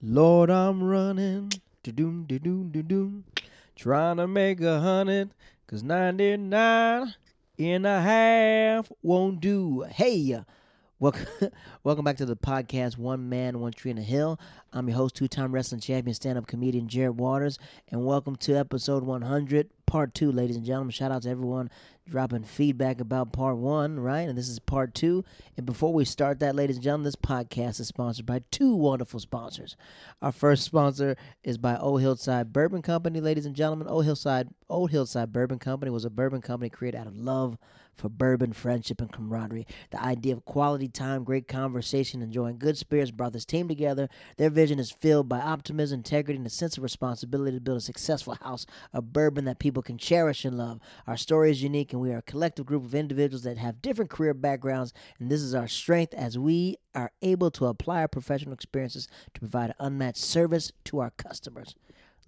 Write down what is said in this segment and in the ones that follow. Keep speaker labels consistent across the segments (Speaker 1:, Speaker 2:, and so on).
Speaker 1: Lord, I'm running, trying to make a hundred, cause 99 and a half won't do. Hey, welcome, welcome back to the podcast, One Man, One Tree in a Hill. I'm your host, two-time wrestling champion, stand-up comedian Jared Waters, and welcome to episode 100, part two, ladies and gentlemen. Shout out to everyone dropping feedback about part one, right? And this is part two. And before we start that, ladies and gentlemen, this podcast is sponsored by two wonderful sponsors. Our first sponsor is by Old Hillside Bourbon Company, ladies and gentlemen. Old Hillside Old Hillside Bourbon Company was a bourbon company created out of love for bourbon, friendship, and camaraderie. The idea of quality time, great conversation, enjoying good spirits brought this team together. Their vision is filled by optimism, integrity, and a sense of responsibility to build a successful house of bourbon that people can cherish and love. Our story is unique, and we are a collective group of individuals that have different career backgrounds, and this is our strength as we are able to apply our professional experiences to provide unmatched service to our customers.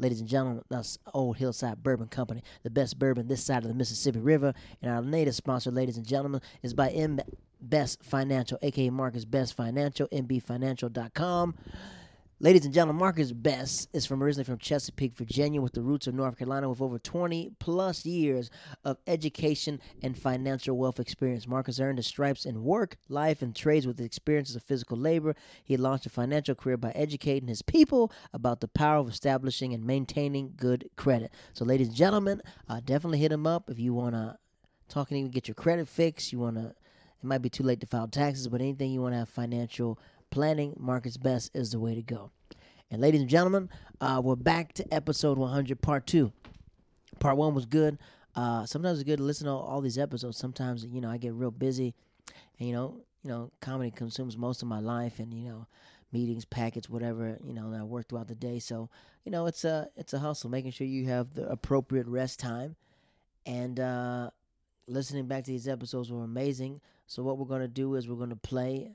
Speaker 1: Ladies and gentlemen, that's Old Hillside Bourbon Company, the best bourbon this side of the Mississippi River. And our latest sponsor, ladies and gentlemen, is by M Best Financial, aka Marcus Best Financial, mbfinancial.com. Ladies and gentlemen, Marcus Best is from originally from Chesapeake, Virginia, with the roots of North Carolina, with over 20 plus years of education and financial wealth experience. Marcus earned his stripes in work, life, and trades with experiences of physical labor. He launched a financial career by educating his people about the power of establishing and maintaining good credit. So, ladies and gentlemen, uh, definitely hit him up if you want to talk and even get your credit fixed. You want to, it might be too late to file taxes, but anything you want to have financial planning, Marcus Best is the way to go. And ladies and gentlemen, uh, we're back to episode 100, part two. Part one was good. Uh, sometimes it's good to listen to all these episodes. Sometimes you know I get real busy, and you know you know comedy consumes most of my life, and you know meetings, packets, whatever you know I work throughout the day. So you know it's a it's a hustle, making sure you have the appropriate rest time, and uh, listening back to these episodes were amazing. So what we're gonna do is we're gonna play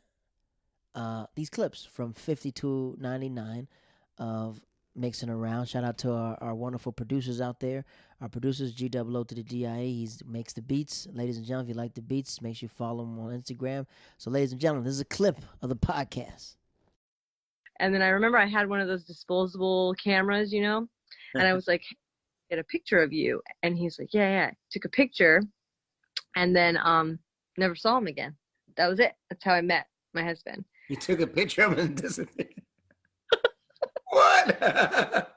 Speaker 1: uh, these clips from 5299 of mixing around. Shout out to our, our wonderful producers out there. Our producers, G O to the DIA. He makes the beats. Ladies and gentlemen, if you like the beats, make sure you follow him on Instagram. So, ladies and gentlemen, this is a clip of the podcast.
Speaker 2: And then I remember I had one of those disposable cameras, you know, and I was like, get a picture of you. And he's like, yeah, yeah. Took a picture and then um never saw him again. That was it. That's how I met my husband.
Speaker 3: You took a picture of him and disappeared. what?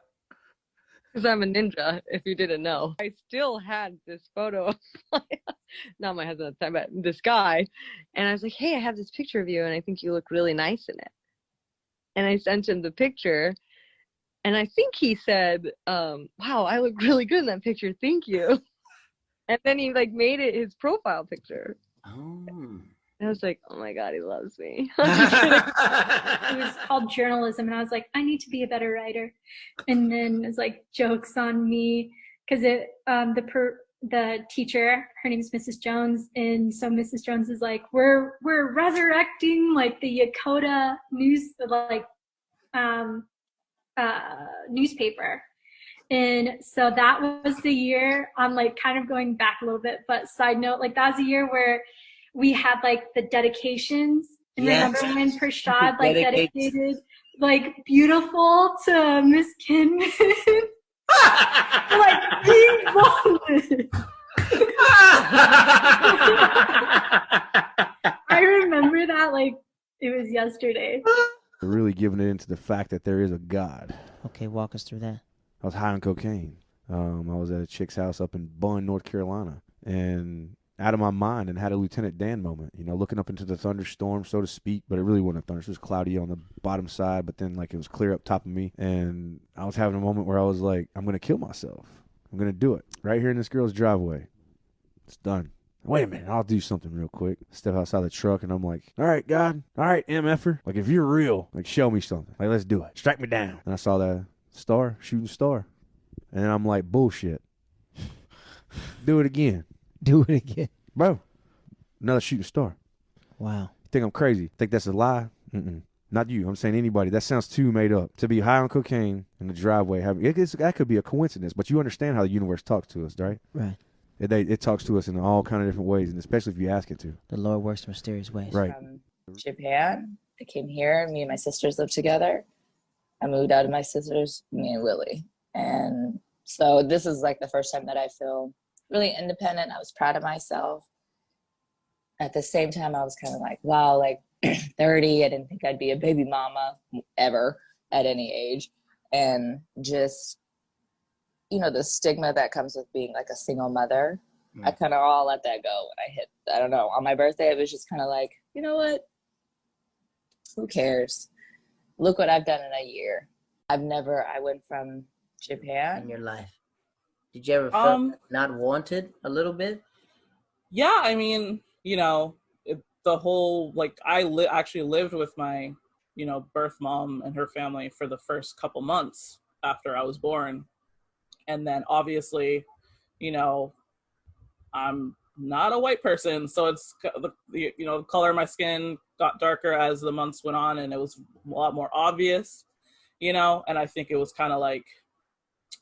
Speaker 2: Because I'm a ninja, if you didn't know. I still had this photo of my, not my husband at the time, but this guy. And I was like, hey, I have this picture of you, and I think you look really nice in it. And I sent him the picture. And I think he said, um, wow, I look really good in that picture. Thank you. And then he like made it his profile picture.
Speaker 3: Oh.
Speaker 2: And I was like, oh my God, he loves me.
Speaker 4: it was called journalism and i was like i need to be a better writer. And then it's like jokes on me because it um the per the teacher her name's mrs jones and so mrs jones is like we're we're resurrecting like the Yokota news like um uh newspaper. And so that was the year i'm like kind of going back a little bit but side note like that was a year where we had like the dedications and
Speaker 3: Yes.
Speaker 4: remember when Prashad like
Speaker 3: Dedicates.
Speaker 4: dedicated like beautiful to Miss Kinman? like being bonded. I remember that like it was yesterday.
Speaker 5: really giving it into the fact that there is a God.
Speaker 1: Okay, walk us through that.
Speaker 5: I was high on cocaine. Um, I was at a chick's house up in Bunn, North Carolina, and out of my mind and had a Lieutenant Dan moment, you know, looking up into the thunderstorm, so to speak, but it really wasn't a thunderstorm. It was cloudy on the bottom side, but then like it was clear up top of me. And I was having a moment where I was like, I'm going to kill myself. I'm going to do it right here in this girl's driveway. It's done. Wait a minute, I'll do something real quick. Step outside the truck and I'm like, all right, God, all right, MFer. Like, if you're real, like, show me something. Like, let's do it. Strike me down. And I saw that star, shooting star. And I'm like, bullshit. do it again.
Speaker 1: Do it again.
Speaker 5: Bro, another shooting star.
Speaker 1: Wow.
Speaker 5: You think I'm crazy? Think that's a lie? Mm-mm. Not you. I'm saying anybody. That sounds too made up. To be high on cocaine in the driveway, having it, it's- that could be a coincidence. But you understand how the universe talks to us, right?
Speaker 1: Right.
Speaker 5: It, they, it talks to us in all kind of different ways, and especially if you ask it to.
Speaker 1: The Lord works in mysterious ways.
Speaker 5: Right.
Speaker 6: from Japan. I came here. Me and my sisters lived together. I moved out of my sister's, me and Willie. And so this is like the first time that I feel really independent. I was proud of myself. At the same time, I was kind of like, wow, like 30, I didn't think I'd be a baby mama ever at any age. And just, you know, the stigma that comes with being like a single mother. I mm. kind of all let that go when I hit, I don't know, on my birthday, it was just kind of like, you know what? Who cares? Look what I've done in a year. I've never, I went from Japan.
Speaker 3: in your life? Did you ever feel
Speaker 7: Um,
Speaker 3: not wanted a little bit?
Speaker 7: Yeah, I mean, you know, it, the whole like I li- actually lived with my, you know, birth mom and her family for the first couple months after I was born, and then obviously, you know, I'm not a white person, so it's the the- you know the color of my skin got darker as the months went on, and it was a lot more obvious, you know, and I think it was kind of like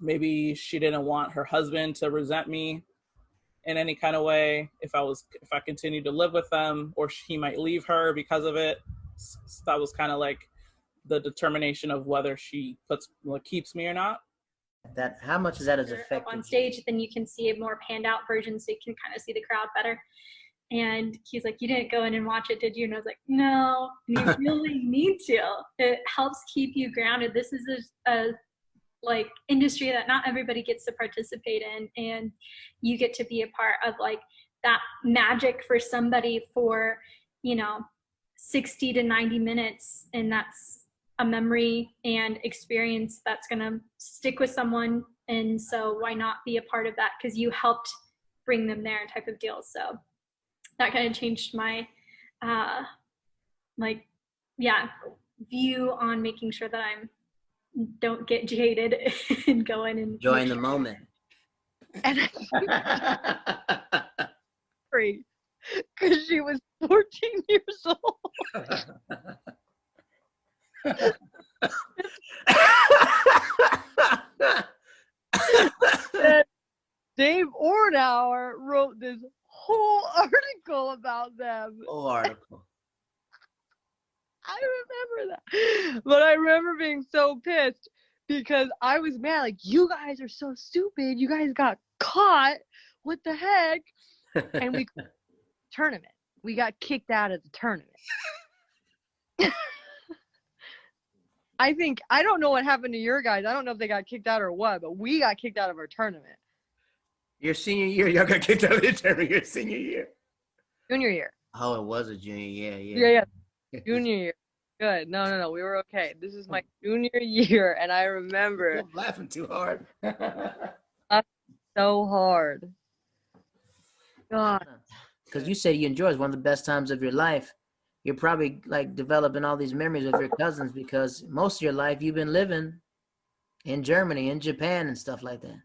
Speaker 7: maybe she didn't want her husband to resent me in any kind of way if i was if i continued to live with them or he might leave her because of it S- s- that was kind of like the determination of whether she puts like keeps me or not
Speaker 3: That how much is that has
Speaker 4: you're up on
Speaker 3: you?
Speaker 4: stage, then you can see a more panned out version, so you can kind of see the crowd better. And he's like, "You didn't go in and watch it, did you?" And I was like, "No." And you really need to. It helps keep you grounded. This is a, a like industry that not everybody gets to participate in, and you get to be a part of like that magic for somebody for you know 60 to 90 minutes, and that's a memory and experience that's going to stick with someone and so why not be a part of that? Because you helped bring them there type of deal. So that kind of changed my uh like yeah view on making sure that i'm don't get jaded and go in and
Speaker 3: Enjoying the moment.
Speaker 2: And I great because she was 14 years old. Dave Ornauer wrote this whole article about them.
Speaker 3: Whole article.
Speaker 2: I remember that. But I remember being so pissed because I was mad. Like, you guys are so stupid. You guys got caught. What the heck? And we tournament. We got kicked out of the tournament. I think I don't know what happened to your guys. I don't know if they got kicked out or what, but we got kicked out of our tournament.
Speaker 8: Your senior year, y'all got kicked out of the tournament your senior year.
Speaker 2: Junior year.
Speaker 3: Oh, it was a junior. Yeah, yeah.
Speaker 2: Yeah, yeah. Junior year. Good. No, no, no. We were okay. This is my junior year, and I remember
Speaker 8: I'm laughing too hard.
Speaker 2: so hard. God.
Speaker 3: Because you said you enjoy. It's one of the best times of your life. You're probably like developing all these memories with your cousins because most of your life you've been living in Germany, in Japan, and stuff like that.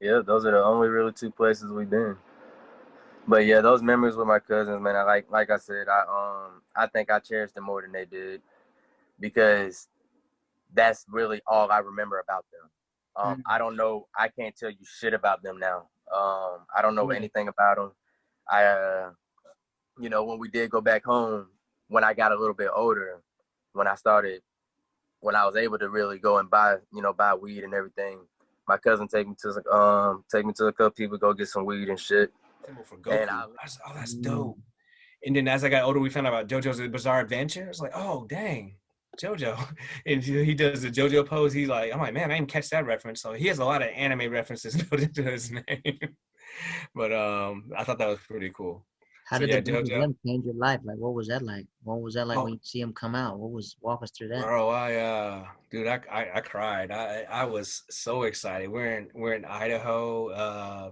Speaker 9: Yeah, those are the only really two places we've been. But yeah, those memories with my cousins, man. I like, like I said, I um, I think I cherish them more than they did, because that's really all I remember about them. Um,
Speaker 3: Mhm.
Speaker 9: I don't know. I can't tell you shit about them now. Um, I don't know
Speaker 3: Yeah.
Speaker 9: anything about them. I, uh, you know, when we did go back home, when I got a little bit older, when I started, when I was able to really go and buy, you know, buy weed and everything. My cousin take me to the- um take me to a couple people go get some weed and shit.
Speaker 8: For
Speaker 9: And
Speaker 8: Goku.
Speaker 9: I-
Speaker 8: I was, oh, that's dope. And then as I got older, we found out about JoJo's Bizarre Adventure. It's like, oh, dang, JoJo. And he he does the JoJo pose. He's like, I'm like, man, I didn't catch that reference. So he has a lot of anime references built into his name. but um, I thought that was pretty cool.
Speaker 3: How
Speaker 8: So,
Speaker 3: did
Speaker 8: yeah,
Speaker 3: the
Speaker 8: JoJo.
Speaker 3: them change your life? Like, what was that like? What was that like
Speaker 8: Oh.
Speaker 3: when you see him come out? What was walk us through that?
Speaker 8: Bro, I uh, dude, I, I I cried. I I was so excited. We're in we're in Idaho. Uh,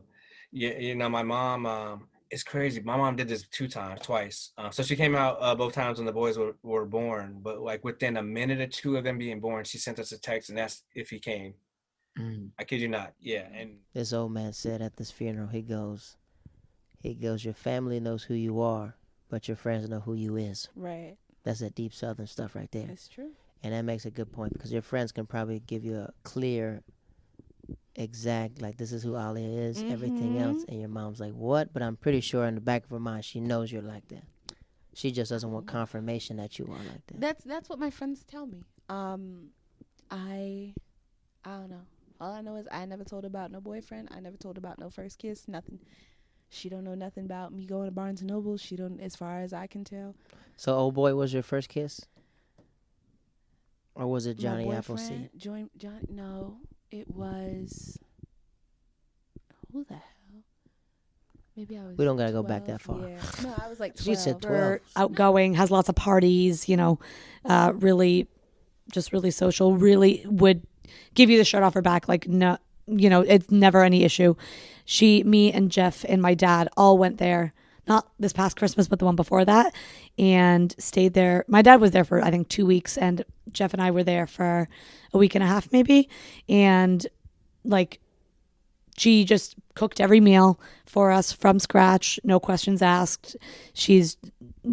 Speaker 8: you, you know, my mom. Um, it's crazy. My mom did this two times, twice. Uh, so she came out uh, both times when the boys were, were born. But like within a minute or two of them being born, she sent us a text and asked if he came.
Speaker 3: Mm.
Speaker 8: I kid you not. Yeah, and
Speaker 10: This old man said at this funeral, he goes, he goes, your family knows who you are, but your friends know who you is.
Speaker 11: Right.
Speaker 10: That's that deep southern stuff right there.
Speaker 11: That's true.
Speaker 10: And that makes a good point because your friends can probably give you a clear, exact, like this is who Alia is, everything else. And your mom's like, what? But I'm pretty sure in the back of her mind, she knows you're like that. She just doesn't want confirmation that you are like that.
Speaker 11: That's that's what my friends tell me. Um, I, I don't know. All I know is I never told about no boyfriend. I never told about no first kiss. Nothing. She don't know nothing about me going to Barnes and Noble. She don't, as far as I can tell.
Speaker 1: So, old boy was your first kiss, or was it Johnny Appleseed?
Speaker 11: Join John. No, it was. Who the hell? Maybe I was.
Speaker 1: We don't gotta go back that far.
Speaker 11: Yeah. No, I was like
Speaker 1: She said
Speaker 11: 12.
Speaker 1: twelve.
Speaker 12: Outgoing, has lots of parties, you know, uh, really, just really social, really would give you the shirt off her back. Like, no, you know, it's never any issue. She, me, and Jeff and my dad all went there, not this past Christmas, but the one before that, and stayed there. My dad was there for, I think, two weeks, and Jeff and I were there for a week and a half, maybe. And like, she just cooked every meal for us from scratch, no questions asked. She's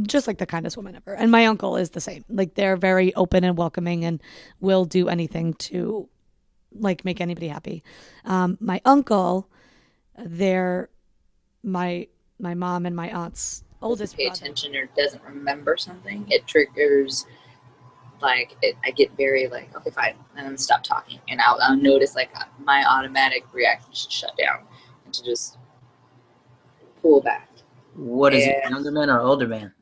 Speaker 12: just like the kindest woman ever. And my uncle is the same. Like they're very open and welcoming and will do anything to like make anybody happy. Um, my uncle, they're my my mom and my aunt's oldest
Speaker 6: pay
Speaker 12: brother.
Speaker 6: attention or doesn't remember something, it triggers like it, I get very like okay fine, and then stop talking, and I'll, I'll notice like uh, my automatic reaction to shut down and to just pull back.
Speaker 3: What is it? Younger man or older man?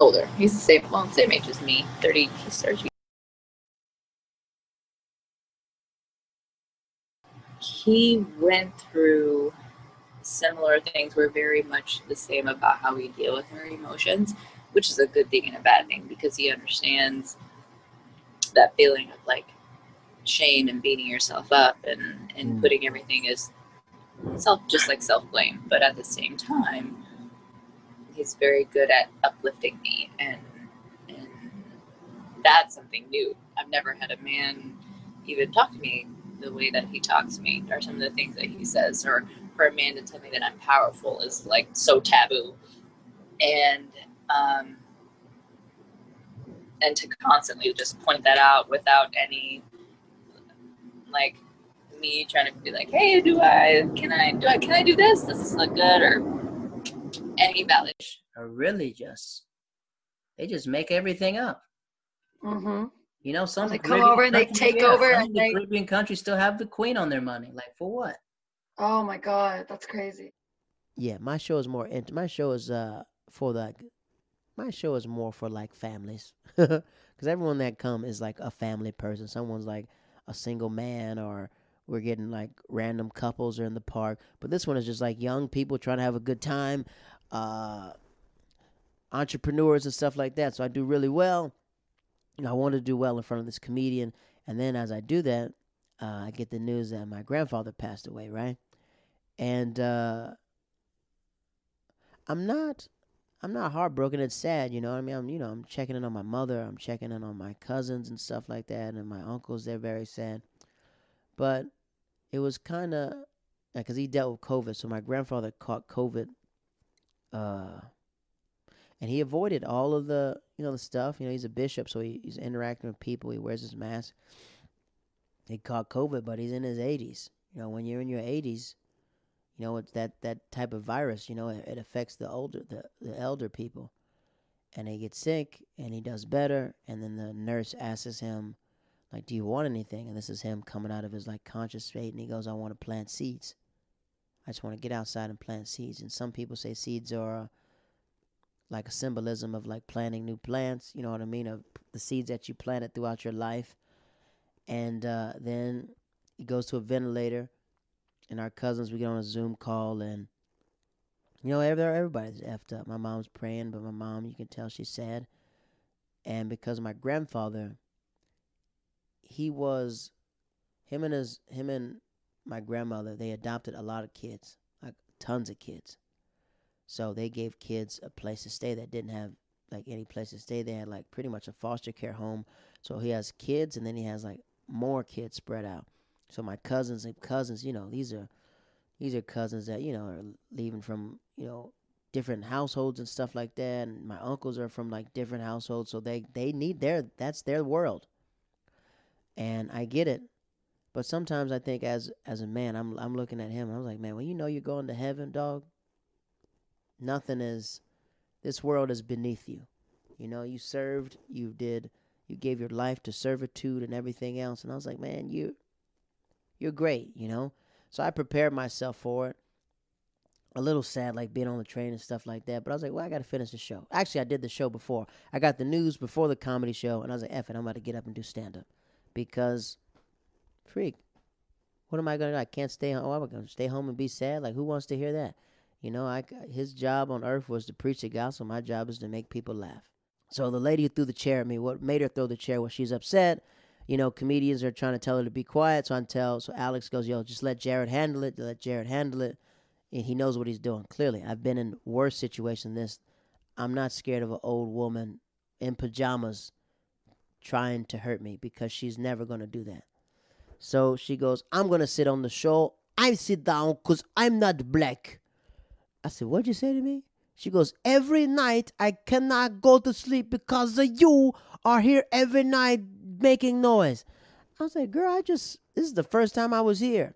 Speaker 6: Older, he's the same well same age as me, thirty. He's thirty. He went through similar things. We're very much the same about how we deal with our emotions, which is a good thing and a bad thing because he understands that feeling of like shame and beating yourself up and and
Speaker 1: Mm.
Speaker 6: putting everything as self just like self blame. But at the same time, he's very good at uplifting me and and that's something new. I've never had a man even talk to me the way that he talks to me or some of the things that he says or for a man to tell me that I'm powerful is like so taboo. And um and to constantly just point that out without any like me trying to be like, hey, do I can I do I can I do this? Does this look good? Or any validation.
Speaker 3: Or really just they just make everything up.
Speaker 13: Mm-hmm.
Speaker 3: You know, some
Speaker 13: They come over and
Speaker 3: they
Speaker 13: take
Speaker 3: yeah,
Speaker 13: over,
Speaker 3: some
Speaker 13: and
Speaker 3: the
Speaker 13: they-
Speaker 3: Caribbean countries still have the queen on their money. Like for what?
Speaker 13: Oh my god, that's crazy.
Speaker 1: Yeah, my show is more. Int- my show is uh for like, my show is more for like families, because everyone that come is like a family person. Someone's like a single man, or we're getting like random couples are in the park. But this one is just like young people trying to have a good time, uh, entrepreneurs and stuff like that. So I do really well. You know, I want to do well in front of this comedian, and then as I do that, uh, I get the news that my grandfather passed away. Right, and. uh I'm not I'm not heartbroken. It's sad, you know. I mean, I'm you know I'm checking in on my mother. I'm checking in on my cousins and stuff like that, and my uncles. They're very sad, but it was kind of because he dealt with COVID. So my grandfather caught COVID, uh, and he avoided all of the you know the stuff. You know, he's a bishop, so he, he's interacting with people. He wears his mask. He caught COVID, but he's in his 80s. You know, when you're in your 80s, you know it's that that type of virus you know it, it affects the older the, the elder people. And he gets sick and he does better and then the nurse asks him like do you want anything? And this is him coming out of his like conscious state and he goes i want to plant seeds. I just want to get outside and plant seeds. And some people say seeds are uh, like a symbolism of like planting new plants you know what i mean of the seeds that you planted throughout your life. And uh, then he goes to a ventilator and our cousins we get on a Zoom call and you know every- everybody's effed up. My mom's praying, but my mom you can tell she's sad. And because my grandfather, he was him and his him and my grandmother they adopted a lot of kids, like tons of kids. So they gave kids a place to stay that didn't have like any place to stay. They had like pretty much a foster care home. So he has kids and then he has like more kids spread out. So my cousins and cousins, you know, these are these are cousins that you know are leaving from you know different households and stuff like that. And my uncles are from like different households, so they they need their that's their world. And I get it, but sometimes I think as as a man, I'm I'm looking at him. I was like, man, when you know you're going to heaven, dog, nothing is. This world is beneath you. You know, you served, you did, You gave your life to servitude and everything else. And I was like, man, you, you're great, you know. So I prepared myself for it. A little sad, like being on the train and stuff like that. But I was like, well, I got to finish the show. Actually, I did the show before. I got the news before the comedy show, and I was like, F it, I'm about to get up and do stand up. Because, freak, what am I going to do? I can't stay home. Oh, I'm going to stay home and be sad? Like, who wants to hear that? You know, I, his job on earth was to preach the gospel. My job is to make people laugh. So the lady who threw the chair at me, what made her throw the chair was she's upset. You know, comedians are trying to tell her to be quiet. So I tell, so Alex goes, yo, just let Jared handle it. Let Jared handle it. And he knows what he's doing. Clearly, I've been in worse situations than this. I'm not scared of an old woman in pajamas trying to hurt me because she's never going to do that. So she goes, I'm going to sit on the show. I sit down because I'm not black. I said, What'd you say to me? She goes, Every night I cannot go to sleep because you are here every night making noise. I was like, Girl, I just, this is the first time I was here.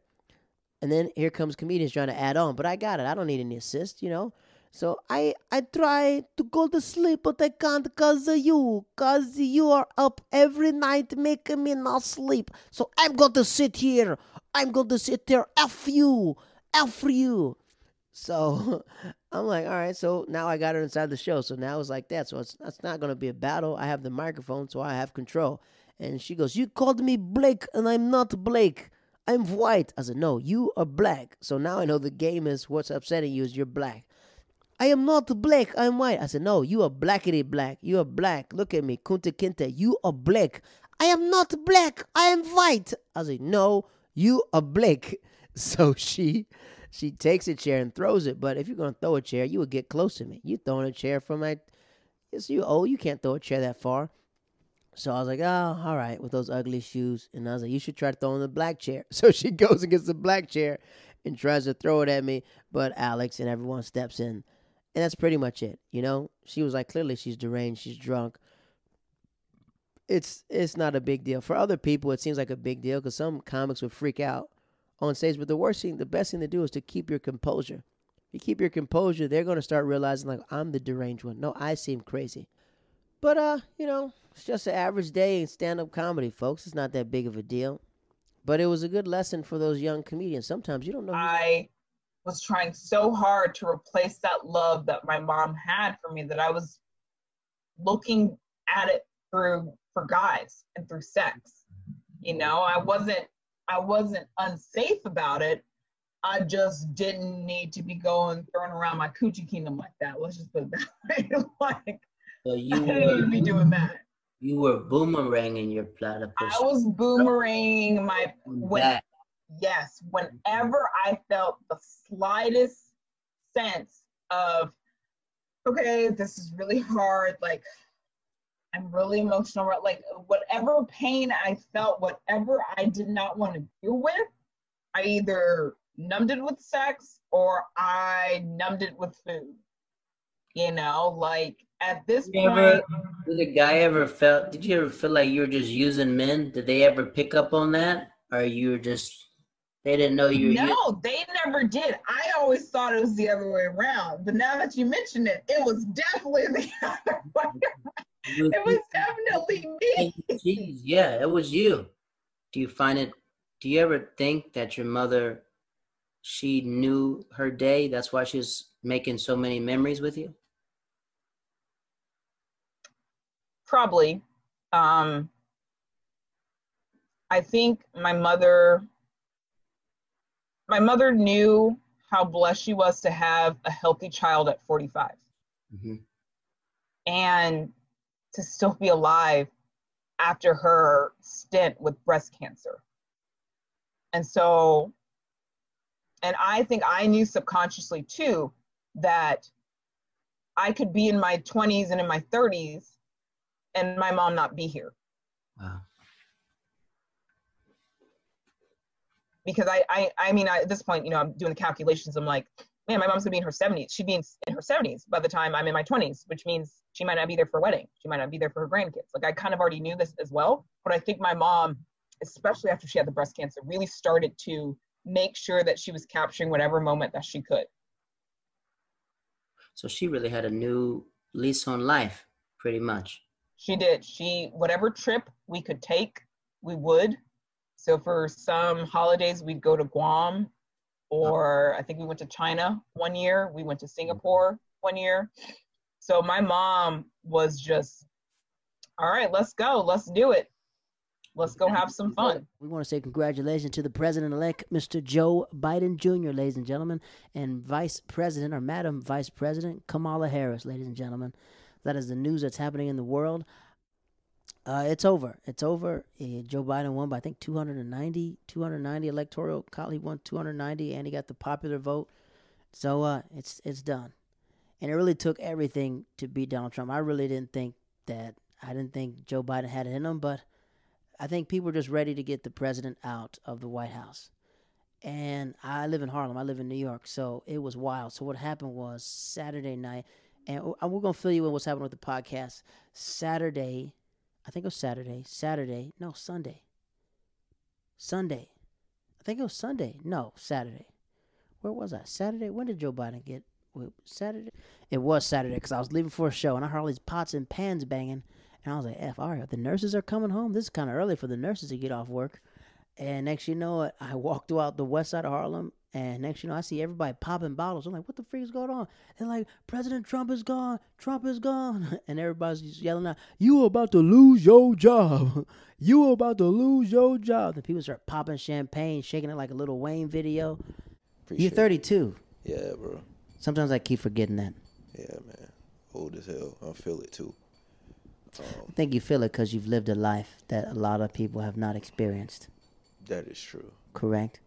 Speaker 1: And then here comes comedians trying to add on, but I got it. I don't need any assist, you know? So I I try to go to sleep, but I can't because of you. Because you are up every night making me not sleep. So I'm going to sit here. I'm going to sit there. F you. F you. So I'm like, all right. So now I got her inside the show. So now it's like that. So it's, it's not going to be a battle. I have the microphone, so I have control. And she goes, You called me Blake, and I'm not Blake. I'm white. I said, No, you are black. So now I know the game is what's upsetting you is you're black. I am not black. I'm white. I said, No, you are blackity black. You are black. Look at me. Kunta Kinte. You are black. I am not black. I am white. I said, No, you are black. So she she takes a chair and throws it. But if you're gonna throw a chair, you would get close to me. You throwing a chair from my it's you old, you can't throw a chair that far. So I was like, oh, all right, with those ugly shoes. And I was like, you should try throwing the black chair. So she goes and gets the black chair and tries to throw it at me. But Alex and everyone steps in. And that's pretty much it. You know, she was like, clearly she's deranged, she's drunk. It's it's not a big deal. For other people, it seems like a big deal because some comics would freak out on stage. But the worst thing, the best thing to do is to keep your composure. If you keep your composure, they're going to start realizing, like, I'm the deranged one. No, I seem crazy. But, uh, you know, it's just an average day in stand up comedy, folks. It's not that big of a deal. But it was a good lesson for those young comedians. Sometimes you don't know.
Speaker 14: I was trying so hard to replace that love that my mom had for me that I was looking at it through for guys and through sex. You know, I wasn't I wasn't unsafe about it. I just didn't need to be going throwing around my coochie kingdom like that. Let's just put it that way. like
Speaker 3: So you
Speaker 14: I didn't need to be doing that.
Speaker 3: You were boomeranging your platypus.
Speaker 14: I was boomeranging my when yes, whenever I felt the slightest sense of okay, this is really hard, like I'm really emotional, like whatever pain I felt, whatever I did not want to deal with, I either numbed it with sex or I numbed it with food. You know, like at this
Speaker 3: You
Speaker 14: point,
Speaker 3: ever, did a guy ever felt? Did you ever feel like you were just using men? Did they ever pick up on that, or you were just they didn't know you? were
Speaker 14: No, they never did. I always thought it was the other way around. But now that you mention it, it was definitely the other way.
Speaker 3: using-
Speaker 14: It was definitely me.
Speaker 3: Jeez, yeah, it was you. Do you find it? Do you ever think that your mother, she knew her day? That's why she's making so many memories with you.
Speaker 14: Probably. Um, I think my mother, my mother knew how blessed she was to have a healthy child at 45
Speaker 3: Mhm.
Speaker 14: and to still be alive after her stint with breast cancer. And so, and I think I knew subconsciously too that I could be in my 20s and in my 30s and my mom not be here.
Speaker 3: Wow.
Speaker 14: Because I, I, I mean, I, at this point, you know, I'm doing the calculations. I'm like, man, my mom's gonna be in her 70s. She'd be in, in her 70s by the time I'm in my 20s, which means she might not be there for a wedding. She might not be there for her grandkids. Like I kind of already knew this as well. But I think my mom, especially after she had the breast cancer, really started to make sure that she was capturing whatever moment that she could.
Speaker 3: So she really had a new lease on life, pretty much.
Speaker 14: She did. She whatever trip we could take, we would. So for some holidays, we'd go to Guam, or I think we went to China one year. We went to Singapore one year. So my mom was just, all right, let's go, let's do it, let's go have some fun.
Speaker 1: We want to say congratulations to the president elect, Mr. Joe Biden Jr., ladies and gentlemen, and Vice President or Madam Vice President Kamala Harris, ladies and gentlemen. That is the news that's happening in the world. Uh, it's over. It's over. Uh, Joe Biden won by I think 290, 290 electoral college. He won 290, and he got the popular vote. So uh, it's it's done. And it really took everything to beat Donald Trump. I really didn't think that. I didn't think Joe Biden had it in him, but I think people were just ready to get the president out of the White House. And I live in Harlem. I live in New York, so it was wild. So what happened was Saturday night, and we're gonna fill you in what's happening with the podcast. Saturday I think it was Saturday. Saturday. No, Sunday. Sunday. I think it was Sunday. No, Saturday. Where was I? Saturday? When did Joe Biden get? Saturday? It was Saturday because I was leaving for a show and I heard all these pots and pans banging. And I was like, F, all right, the nurses are coming home. This is kind of early for the nurses to get off work. And next you know it, I walked throughout the west side of Harlem and next you know, I see everybody popping bottles. I'm like, what the freak is going on? They're like, President Trump is gone. Trump is gone. And everybody's just yelling out, you about to lose your job. you about to lose your job. And people start popping champagne, shaking it like a Lil Wayne video. You're 32.
Speaker 15: Yeah, bro.
Speaker 1: Sometimes I keep forgetting that.
Speaker 15: Yeah, man. Old as hell. I feel it too. Um,
Speaker 1: I think you feel it because you've lived a life that a lot of people have not experienced.
Speaker 15: That is true.
Speaker 1: Correct?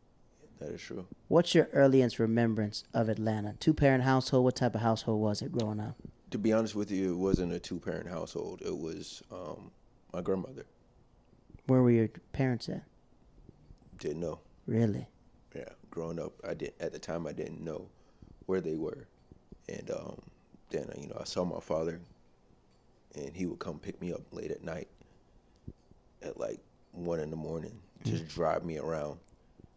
Speaker 15: That is true.
Speaker 1: What's your earliest remembrance of Atlanta? Two parent household. What type of household was it growing up?
Speaker 15: To be honest with you, it wasn't a two parent household. It was um, my grandmother.
Speaker 1: Where were your parents at?
Speaker 15: Didn't know.
Speaker 1: Really?
Speaker 15: Yeah. Growing up, I didn't. At the time, I didn't know where they were, and um, then you know I saw my father, and he would come pick me up late at night, at like one in the morning, just mm. drive me around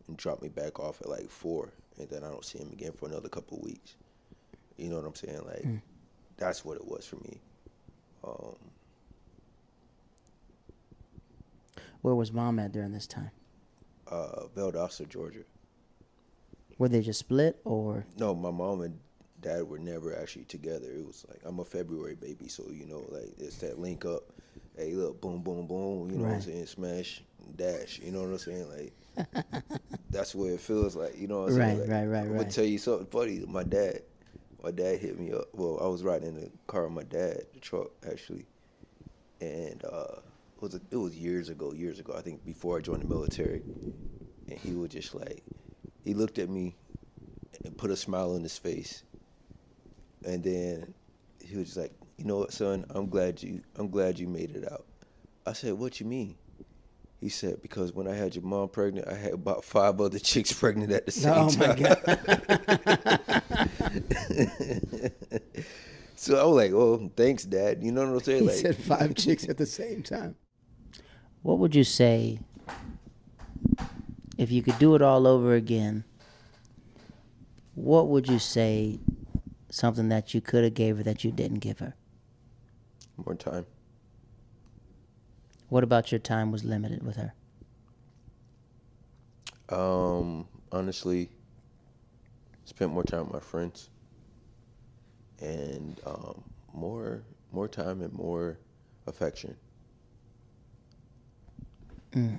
Speaker 15: and drop me back off at like four, and then I don't see him again for another couple of weeks. You know what I'm saying? Like mm. that's what it was for me. Um,
Speaker 1: Where was mom at during this time?
Speaker 15: Uh, Valdosta, Georgia.
Speaker 1: Were they just split or?
Speaker 15: No, my mom and dad were never actually together. It was like I'm a February baby, so you know, like it's that link up. Hey, look, boom, boom, boom. You know right. what I'm saying? Smash, dash. You know what I'm saying? Like that's what it feels like. You know what I'm
Speaker 1: right,
Speaker 15: saying? Like,
Speaker 1: right, right,
Speaker 15: I'm gonna tell you something funny. My dad, my dad hit me up. Well, I was riding in the car with my dad, the truck actually, and uh, it was it was years ago, years ago. I think before I joined the military, and he was just like, he looked at me and put a smile on his face, and then he was just like, you know what, son, I'm glad you I'm glad you made it out. I said, what you mean? He said, because when I had your mom pregnant, I had about five other chicks pregnant at the same oh time. My God. so I was like, oh, thanks, Dad. You know what I'm saying?
Speaker 1: He
Speaker 15: like,
Speaker 1: said five chicks at the same time. What would you say if you could do it all over again? What would you say something that you could have gave her that you didn't give her?
Speaker 15: More time.
Speaker 1: What about your time was limited with her?
Speaker 15: Um, honestly, spent more time with my friends, and um, more more time and more affection. Mm.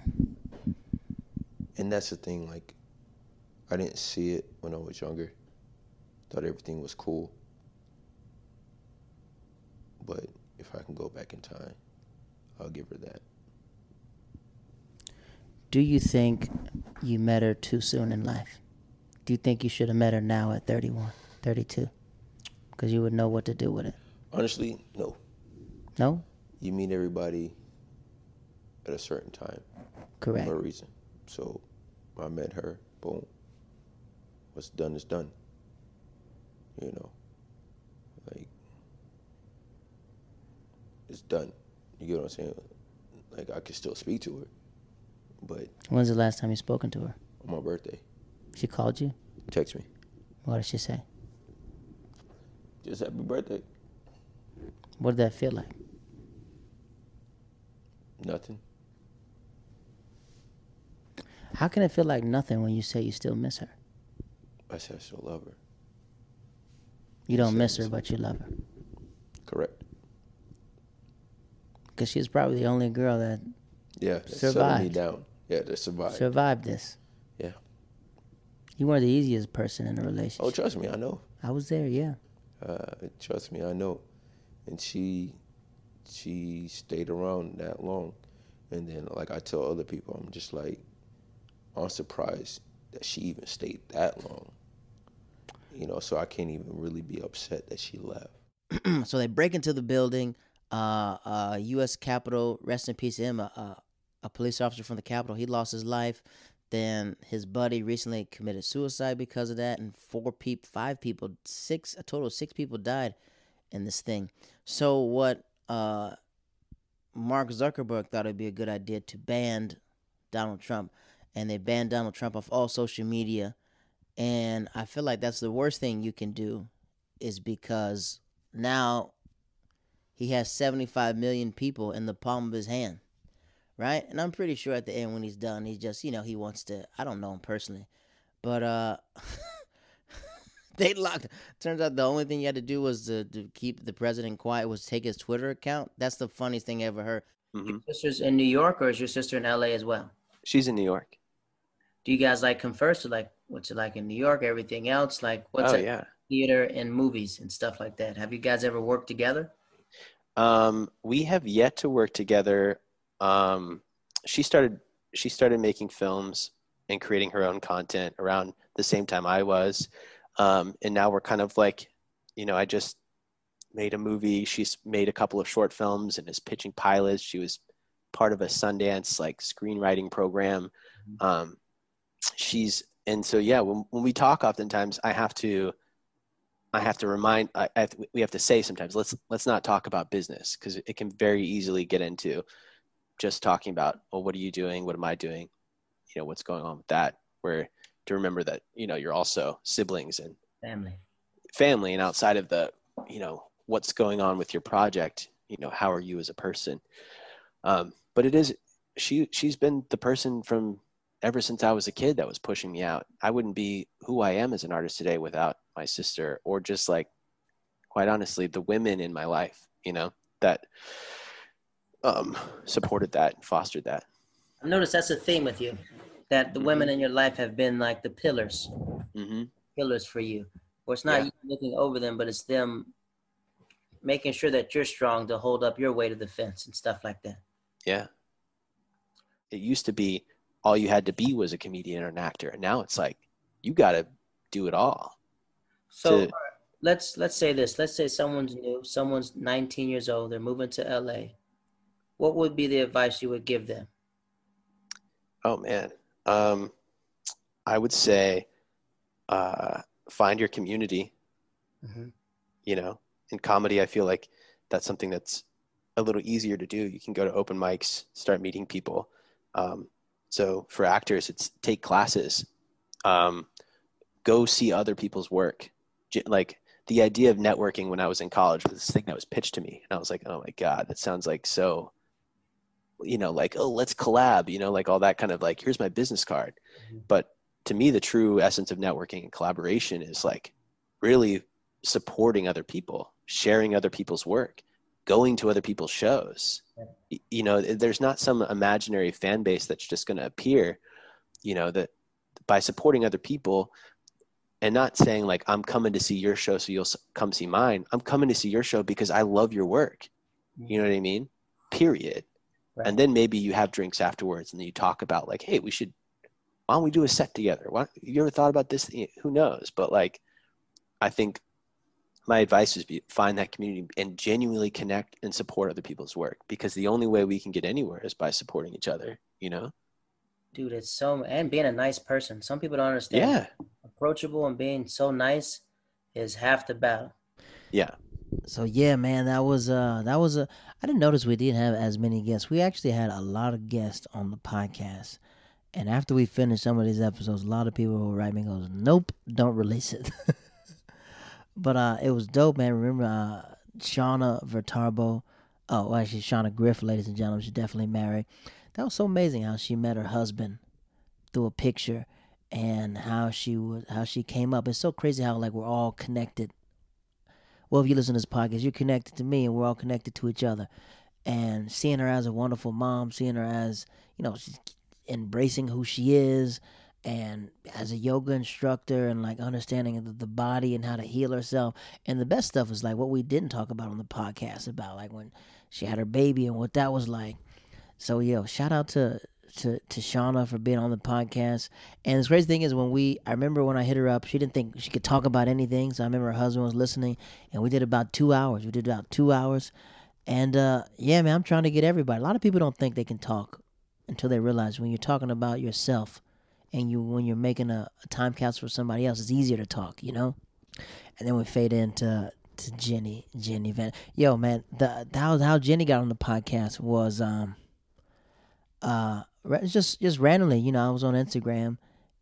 Speaker 15: And that's the thing. Like, I didn't see it when I was younger. Thought everything was cool. But if I can go back in time, I'll give her that.
Speaker 1: Do you think you met her too soon in life? Do you think you should have met her now at 31, 32? Because you would know what to do with it.
Speaker 15: Honestly, no.
Speaker 1: No?
Speaker 15: You meet everybody at a certain time.
Speaker 1: Correct.
Speaker 15: For a reason. So I met her, boom. What's done is done. You know, like, it's done. You get what I'm saying? Like I can still speak to her, but
Speaker 1: when's the last time you spoken to her?
Speaker 15: On my birthday.
Speaker 1: She called you.
Speaker 15: Text me.
Speaker 1: What did she say?
Speaker 15: Just happy birthday.
Speaker 1: What did that feel like?
Speaker 15: Nothing.
Speaker 1: How can it feel like nothing when you say you still miss her?
Speaker 15: I said I still love her.
Speaker 1: You don't miss her, but you love her.
Speaker 15: Correct.
Speaker 1: Because she's probably the only girl that
Speaker 15: Yeah, that settled me
Speaker 1: survived.
Speaker 15: down. Yeah, that survived.
Speaker 1: Survived this.
Speaker 15: Yeah.
Speaker 1: You weren't the easiest person in a relationship.
Speaker 15: Oh, trust me, I know.
Speaker 1: I was there, yeah.
Speaker 15: Uh, trust me, I know. And she, she stayed around that long, and then like I tell other people, I'm just like, I'm surprised that she even stayed that long. You know, so I can't even really be upset that she left.
Speaker 1: so they break into the building. Uh, uh, U.S. Capitol, rest in peace him, a, a, a police officer from the Capitol. He lost his life. Then his buddy recently committed suicide because of that, and four people, five people, six, a total of six people died in this thing. So what? Uh, Mark Zuckerberg thought it'd be a good idea to ban Donald Trump, and they banned Donald Trump off all social media. And I feel like that's the worst thing you can do, is because now he has 75 million people in the palm of his hand, right? And I'm pretty sure at the end when he's done, he's just, you know, he wants to, I don't know him personally, but uh they locked turns out the only thing you had to do was to, to keep the president quiet was take his Twitter account. That's the funniest thing I ever heard.
Speaker 3: Your sister's in New York, or is your sister in LA as well?
Speaker 16: She's in New York.
Speaker 3: Do you guys like converse? Or like, what's it like in New York? Everything else, like, what's
Speaker 16: Oh,
Speaker 3: it?
Speaker 16: yeah.
Speaker 3: Theater and movies and stuff like that. Have you guys ever worked together?
Speaker 16: Um, we have yet to work together. Um, she started she started making films and creating her own content around the same time I was, um, and now we're kind of like, you know, I just made a movie. She's made a couple of short films and is pitching pilots. She was part of a Sundance like screenwriting program. Um, she's and so yeah, when when we talk, oftentimes I have to I have to remind I, I have to- we have to say sometimes let's let's not talk about business because it can very easily get into just talking about well what are you doing? What am I doing? You know what's going on with that? Where to remember that you know you're also siblings and
Speaker 3: Family.
Speaker 16: family and outside of the you know what's going on with your project you know how are you as a person? Um, but it is she she's been the person from ever since i was a kid that was pushing me out i wouldn't be who i am as an artist today without my sister or just like quite honestly the women in my life you know that um, supported that and fostered that
Speaker 3: I've noticed that's a theme with you, that the women in your life have been like the pillars,
Speaker 16: mm-hmm.
Speaker 3: pillars for you. Or it's not
Speaker 16: Yeah.
Speaker 3: you looking over them, but it's them making sure that you're strong to hold up your weight of the fence and stuff like that.
Speaker 16: Yeah. It used to be all you had to be was a comedian or an actor. And now it's like you got to do it all.
Speaker 3: So
Speaker 16: to-
Speaker 3: let's let's say this. Let's say someone's new, someone's 19 years old, they're moving to LA. What would be the advice you would give them?
Speaker 16: oh man. Um, I would say uh, find your community.
Speaker 3: Mhm.
Speaker 16: You know, in comedy, I feel like that's something that's a little easier to do. You can go to open mics, start meeting people. Um, so for actors, it's take classes, um, go see other people's work. Like the idea of networking when I was in college was this thing that was pitched to me, and I was like, oh my god, that sounds like so. You know, like oh, let's collab. You know, like all that kind of like here's my business card. But to me, the true essence of networking and collaboration is like really supporting other people, sharing other people's work, going to other people's shows. You know, there's not some imaginary fan base that's just going to appear. You know, that by supporting other people and not saying like I'm coming to see your show so you'll come see mine. I'm coming to see your show because I love your work. You know what I mean? Period. And then maybe you have drinks afterwards and then you talk about like, hey, we should why don't we do a set together? Why, you ever thought about this? Who knows? But like, I think my advice is be, find that community and genuinely connect and support other people's work because the only way we can get anywhere is by supporting each other. You know?
Speaker 3: Dude, it's so and being a nice person. Some people don't understand.
Speaker 16: Yeah.
Speaker 3: Approachable and being so nice is half the battle.
Speaker 16: Yeah.
Speaker 1: So yeah, man, that was uh that was a I didn't notice we didn't have as many guests. We actually had a lot of guests on the podcast. And after we finished some of these episodes, a lot of people will write me and goes, Nope, don't release it. but uh it was dope, man. Remember uh Shauna Vertarbo, Oh, well, she's Shauna Griff, ladies and gentlemen. She's definitely married. That was so amazing how she met her husband through a picture and how she would how she came up. It's so crazy how like we're all connected. Well, if you listen to this podcast, you're connected to me and we're all connected to each other. And seeing her as a wonderful mom, seeing her as, you know, she's embracing who she is and as a yoga instructor and like understanding the, the body and how to heal herself. And the best stuff is like what we didn't talk about on the podcast about like when she had her baby and what that was like. So yo, shout out to to to Shauna for being on the podcast. And the crazy thing is when we I remember when I hit her up, she didn't think she could talk about anything. So I remember her husband was listening and we did about two hours. We did about two hours. And uh yeah, man, I'm trying to get everybody. A lot of people don't think they can talk until they realize when you're talking about yourself and you when you're making a, a time capsule for somebody else, it's easier to talk, you know? And then we fade into to Jenny, Jenny Van. Yo, man, the, the how how Jenny got on the podcast was um uh just just randomly, you know, I was on Instagram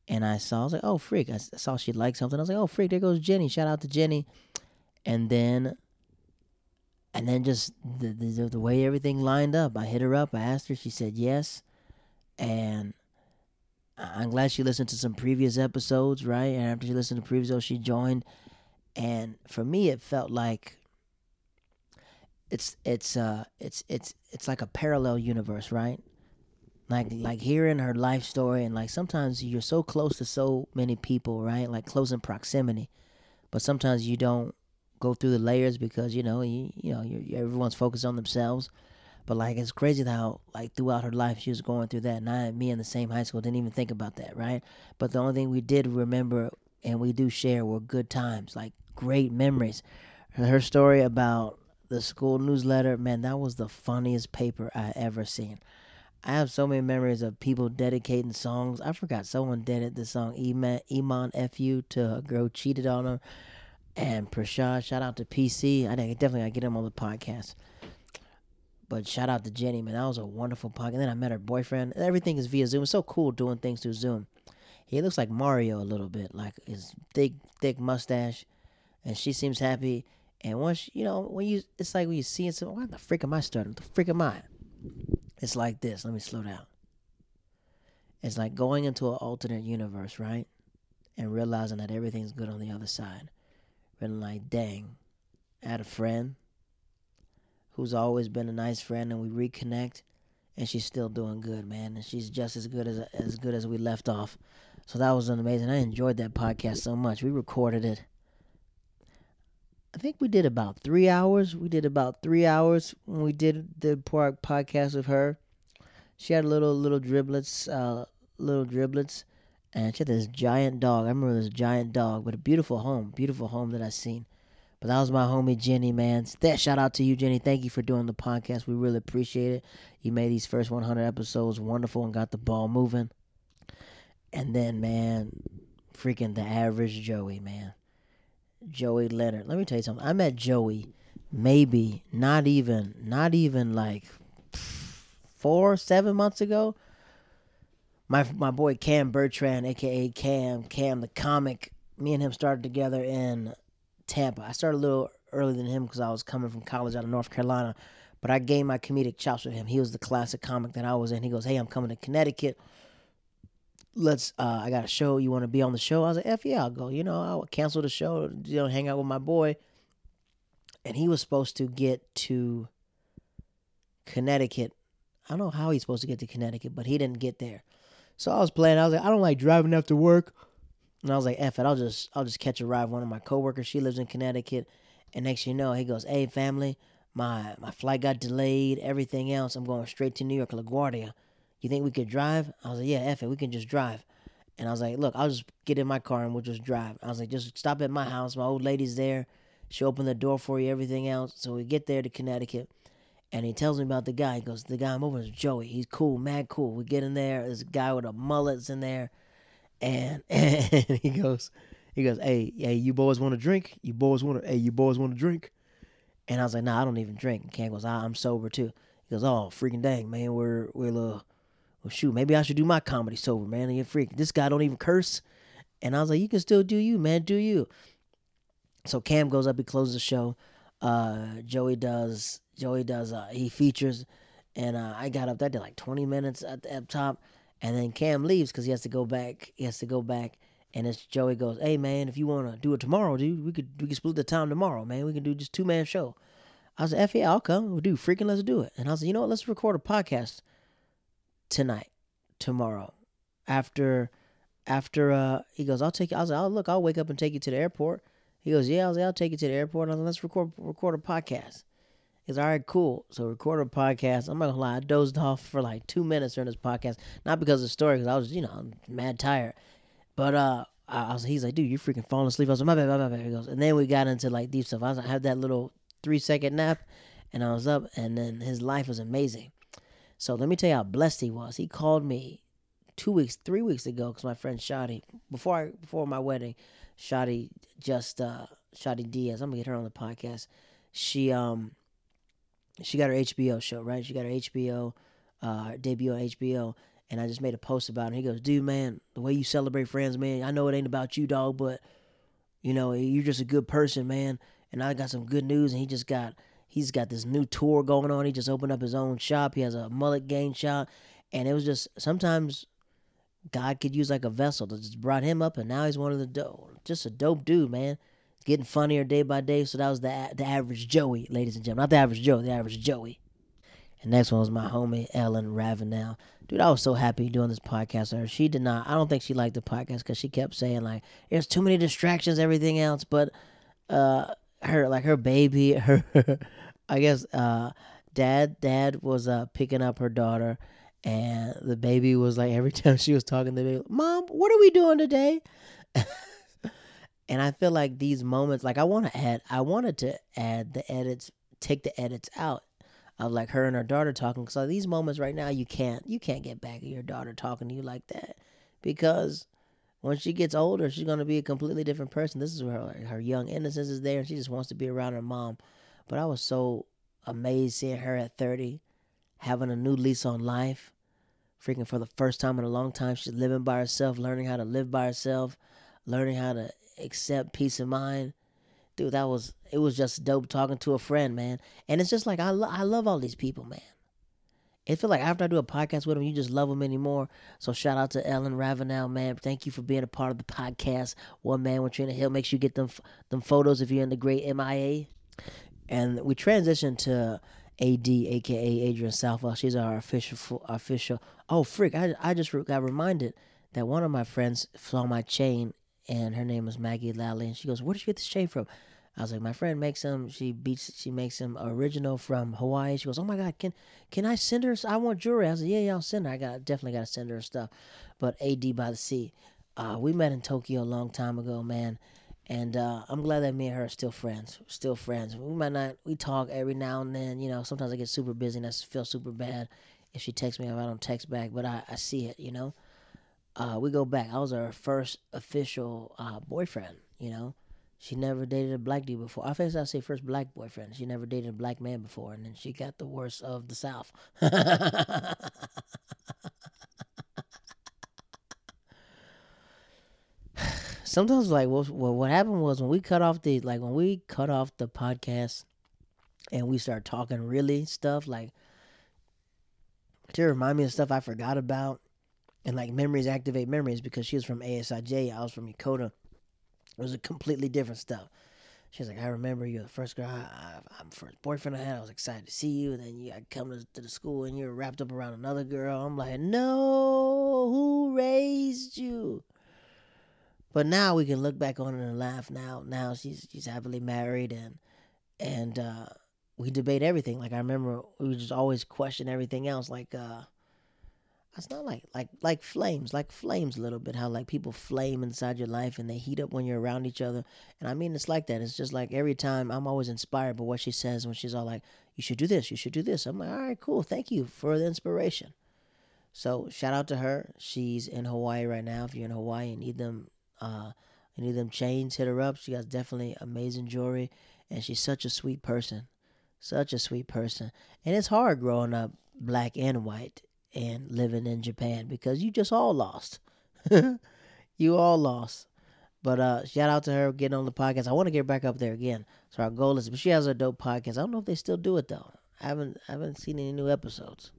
Speaker 1: and I saw I was like, oh freak, I saw she liked something. I was like, oh freak, there goes Jenny. Shout out to Jenny. And then and then just the, the the way everything lined up, I hit her up. I asked her. She said yes, and I'm glad she listened to some previous episodes, right? And after she listened to previous episodes, she joined. And for me, it felt like it's it's uh it's it's it's like a parallel universe, right? Like like hearing her life story, and like sometimes you're so close to so many people, right? Like close in proximity, but sometimes you don't go through the layers because you know you you know everyone's focused on themselves. But like it's crazy how like throughout her life she was going through that, and I me in the same high school didn't even think about that, right? But the only thing we did remember and we do share were good times, like great memories. Her story about the school newsletter, man, that was the funniest paper I ever seen. I have so many memories of people dedicating songs. I forgot someone dedicated the song Iman, Iman F.U. to a girl cheated on her. And Prashad, shout out to PC. I definitely gotta get him on the podcast. But shout out to Jenny, man. That was a wonderful podcast. And then I met her boyfriend. Everything is via Zoom. It's so cool doing things through Zoom. He looks like Mario a little bit, like his thick, thick mustache. And she seems happy. And once, you know, when you, it's like when you see it, so, what the freak am I starting? The freak am I? It's like this. Let me slow down. It's like going into an alternate universe, right? And realizing that everything's good on the other side. And like, dang, I had a friend who's always been a nice friend, and we reconnect, and she's still doing good, man. And she's just as good as as good as we left off. So that was an amazing. I enjoyed that podcast so much. We recorded it. I think we did about three hours. We did about three hours when we did the park podcast with her. She had little little driblets, uh, little driblets, and she had this giant dog. I remember this giant dog, but a beautiful home, beautiful home that I seen. But that was my homie Jenny, man. That shout out to you, Jenny. Thank you for doing the podcast. We really appreciate it. You made these first 100 episodes wonderful and got the ball moving. And then, man, freaking the average Joey, man. Joey Leonard. Let me tell you something. I met Joey maybe not even, not even like four, seven months ago. My my boy Cam Bertrand, aka Cam, Cam the comic. Me and him started together in Tampa. I started a little earlier than him because I was coming from college out of North Carolina, but I gained my comedic chops with him. He was the classic comic that I was in. He goes, "Hey, I'm coming to Connecticut. Let's. Uh, I got a show. You want to be on the show?" I was like, "F yeah, I'll go." You know, I'll cancel the show. You know, hang out with my boy. And he was supposed to get to Connecticut. I don't know how he's supposed to get to Connecticut, but he didn't get there. So I was playing. I was like, I don't like driving after work. And I was like, F it, I'll just I'll just catch a ride. One of my coworkers, she lives in Connecticut. And next you know, he goes, Hey family, my my flight got delayed, everything else. I'm going straight to New York, LaGuardia. You think we could drive? I was like, Yeah, F it, we can just drive. And I was like, Look, I'll just get in my car and we'll just drive. I was like, just stop at my house. My old lady's there. She'll open the door for you, everything else. So we get there to Connecticut. And he tells me about the guy. He goes, The guy I'm over is Joey. He's cool, mad cool. We get in there. There's a guy with a mullet's in there and and he goes, he goes, hey, hey, you boys want to drink? You boys want to, hey, you boys want to drink? And I was like, nah, I don't even drink. And Cam goes, ah, I'm sober too. He goes, oh, freaking dang, man, we're we're uh, well, shoot, maybe I should do my comedy sober, man. You freak, this guy don't even curse. And I was like, you can still do you, man, do you. So Cam goes up, he closes the show. Uh, Joey does Joey does. Uh, he features, and uh, I got up there. Did like twenty minutes at the up top, and then Cam leaves because he has to go back. He has to go back, and it's Joey goes, "Hey man, if you want to do it tomorrow, dude, we could we could split the time tomorrow, man. We can do just two man show." I was like, "F yeah, I'll come. We'll do freaking let's do it." And I was like, "You know what? Let's record a podcast tonight, tomorrow, after." After uh, he goes, I'll take. you. I was like, oh look, I'll wake up and take you to the airport. He goes, yeah. I was like, I'll take you to the airport. I was like, let's record record a podcast. He's all right, cool. So record a podcast. I'm not gonna lie, I dozed off for like two minutes during this podcast, not because of the story, because I was, you know, mad tired. But uh, I, was, he's like, dude, you're freaking falling asleep. I was like, my bad, my bad, my bad. He goes, and then we got into like deep stuff. I was, I had that little three second nap, and I was up, and then his life was amazing. So let me tell you how blessed he was. He called me two weeks, three weeks ago, because my friend Shadi, before I, before my wedding, Shadi just uh Shadi Diaz. I'm gonna get her on the podcast. She um she got her HBO show, right? She got her HBO uh her debut on HBO. And I just made a post about it. He goes, dude, man, the way you celebrate friends, man, I know it ain't about you, dog, but you know, you're just a good person, man. And I got some good news and he just got he's got this new tour going on. He just opened up his own shop. He has a mullet gang shop. And it was just sometimes God could use like a vessel that just brought him up, and now he's one of the dope, just a dope dude, man. Getting funnier day by day. So that was the the average Joey, ladies and gentlemen, not the average Joe, the average Joey. And next one was my homie Ellen Ravenel. Dude, I was so happy doing this podcast with her. She did not. I don't think she liked the podcast because she kept saying like, "There's too many distractions, everything else." But uh, her like her baby, her, I guess, uh, dad, dad was uh picking up her daughter and the baby was like every time she was talking the baby, Mom, what are we doing today? and I feel like these moments, like I want to add, I wanted to add the edits, take the edits out of like her and her daughter talking. So these moments right now, you can't, you can't get back at your daughter talking to you like that because when she gets older, she's gonna be a completely different person. This is where her, her young innocence is there, and she just wants to be around her mom. But I was so amazed seeing her at thirty having a new lease on life. Freaking for the first time in a long time, she's living by herself, learning how to live by herself, learning how to accept peace of mind. Dude, that was it was just dope talking to a friend, man. And it's just like I lo- I love all these people, man. It feel like after I do a podcast with them, you just love them anymore. So shout out to Ellen Ravenel, man. Thank you for being a part of the podcast. One man, one Trina Hill. Make sure you get them them photos if you're in the great MIA. And we transitioned to AD, aka Adrian Southwell. She's our official official. Oh freak! I I just got reminded that one of my friends saw my chain, and her name was Maggie Lally, and she goes, "Where did you get this chain from?" I was like, "My friend makes them. She beats. She makes them original from Hawaii." She goes, "Oh my god, can can I send her? I want jewelry." I was like, "Yeah, yeah, I'll send her. I got definitely got to send her stuff." But AD by the sea, uh, we met in Tokyo a long time ago, man. And uh, I'm glad that me and her are still friends. Still friends. We might not. We talk every now and then. You know, sometimes I get super busy and I feel super bad if she texts me if I don't text back. But I, I see it. You know. Uh, we go back. I was her first official uh, boyfriend. You know, she never dated a black dude before. I guess I say first black boyfriend. She never dated a black man before, and then she got the worst of the South. sometimes like what what happened was when we cut off the like when we cut off the podcast and we start talking really stuff like to remind me of stuff I forgot about and like memories activate memories because she was from ASIJ, I was from Yokota. It was a completely different stuff. She's like, I remember you're the first girl, I, I, I'm first boyfriend I had. I was excited to see you, and then you I come to, to the school and you're wrapped up around another girl. I'm like, no, who raised you? But now we can look back on it and laugh. Now, now she's she's happily married and and uh, we debate everything. Like I remember, we just always question everything else. Like uh, it's not like like like flames, like flames a little bit. How like people flame inside your life and they heat up when you're around each other. And I mean, it's like that. It's just like every time I'm always inspired by what she says when she's all like, "You should do this. You should do this." I'm like, "All right, cool. Thank you for the inspiration." So shout out to her. She's in Hawaii right now. If you're in Hawaii and need them uh, of them chains, hit her up. She got definitely amazing jewelry, and she's such a sweet person, such a sweet person. And it's hard growing up black and white and living in Japan because you just all lost. you all lost. But uh, shout out to her getting on the podcast. I want to get back up there again. So our goal is, but she has a dope podcast. I don't know if they still do it though. I haven't I haven't seen any new episodes.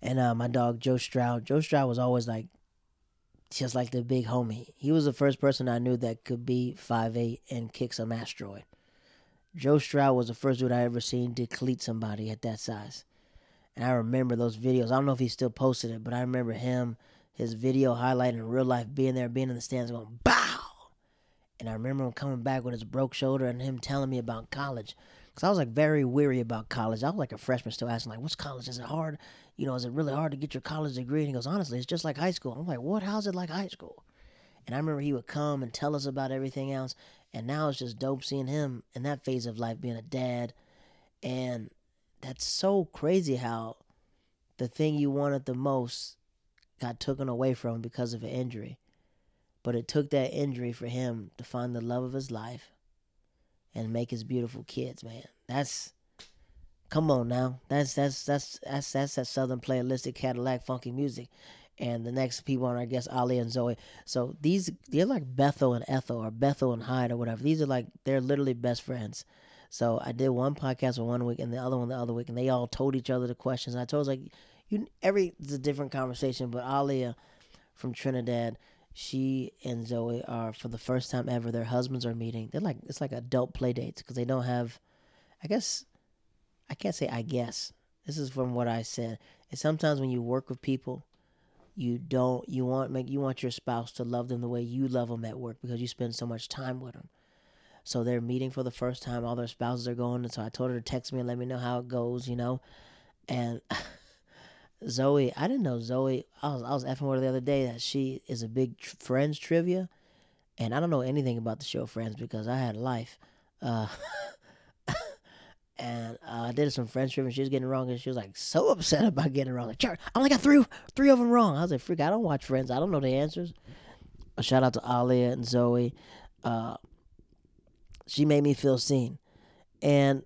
Speaker 1: And uh, my dog Joe Stroud. Joe Stroud was always like just like the big homie. He was the first person I knew that could be five eight and kick some asteroid. Joe Stroud was the first dude I ever seen decleat somebody at that size. And I remember those videos. I don't know if he still posted it, but I remember him, his video highlighting real life, being there, being in the stands, going bow. And I remember him coming back with his broke shoulder and him telling me about college. Because I was like very weary about college. I was like a freshman still asking, like, what's college? Is it hard? You know, is it really hard to get your college degree? And he goes, honestly, it's just like high school. I'm like, what? How's it like high school? And I remember he would come and tell us about everything else. And now it's just dope seeing him in that phase of life being a dad. And that's so crazy how the thing you wanted the most got taken away from because of an injury. But it took that injury for him to find the love of his life and make his beautiful kids, man. That's come on now. That's that's that's that's that's that southern playalistic Cadillac funky music. And the next people are I guess Ali and Zoe. So these they're like Bethel and Ethel or Bethel and Hyde or whatever. These are like they're literally best friends. So I did one podcast for one week and the other one the other week, and they all told each other the questions. And I told like, you every it's a different conversation, but Alia from Trinidad, she and Zoe are for the first time ever. Their husbands are meeting. They're like it's like adult play dates because they don't have. I guess I can't say I guess. This is from what I said. And sometimes when you work with people, you don't you want make you want your spouse to love them the way you love them at work because you spend so much time with them. So they're meeting for the first time. All their spouses are going, and so I told her to text me and let me know how it goes. You know, and Zoe, I didn't know Zoe. I was I was effing with her the other day that she is a big Friends trivia, and I don't know anything about the show Friends because I had life. Uh, and uh, I did some Friends trivia. and She was getting wrong, and she was like so upset about getting wrong. Like, I only got three three of them wrong. I was like, freak, I don't watch Friends. I don't know the answers. A shout out to Alia and Zoe. Uh, she made me feel seen, and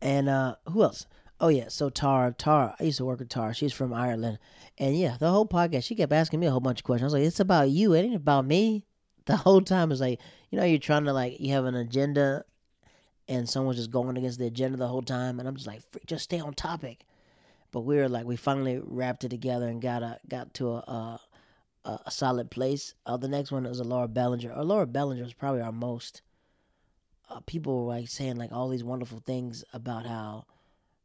Speaker 1: and uh, who else? Oh yeah, so Tara, Tara. I used to work with Tara. She's from Ireland, and yeah, the whole podcast. She kept asking me a whole bunch of questions. I was like, "It's about you. It ain't about me." The whole time is like, you know, you're trying to like, you have an agenda, and someone's just going against the agenda the whole time, and I'm just like, "Freak, just stay on topic. But we were like, we finally wrapped it together and got a got to a a, a, a solid place. Uh, the next one a Laura Bellinger. Or Laura Bellinger was probably our most. Uh, people were like saying like all these wonderful things about how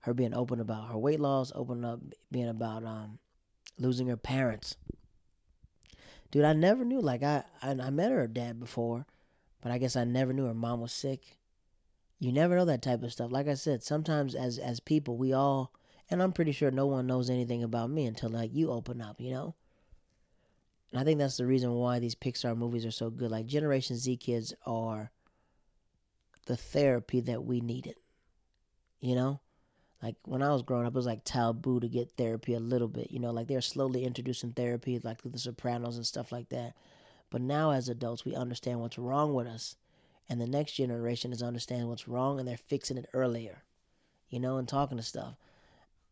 Speaker 1: her being open about her weight loss, open up being about um losing her parents. Dude, I never knew. Like I, I, I met her dad before, but I guess I never knew her mom was sick. You never know that type of stuff. Like I said, sometimes as as people, we all, and I'm pretty sure no one knows anything about me until like you open up, you know. And I think that's the reason why these Pixar movies are so good. Like Generation Z kids are the therapy that we needed. You know? Like when I was growing up, it was like taboo to get therapy a little bit. You know, like they're slowly introducing therapy, like through The Sopranos and stuff like that. But now, as adults, we understand what's wrong with us, and the next generation is understanding what's wrong, and they're fixing it earlier. You know, and talking to stuff,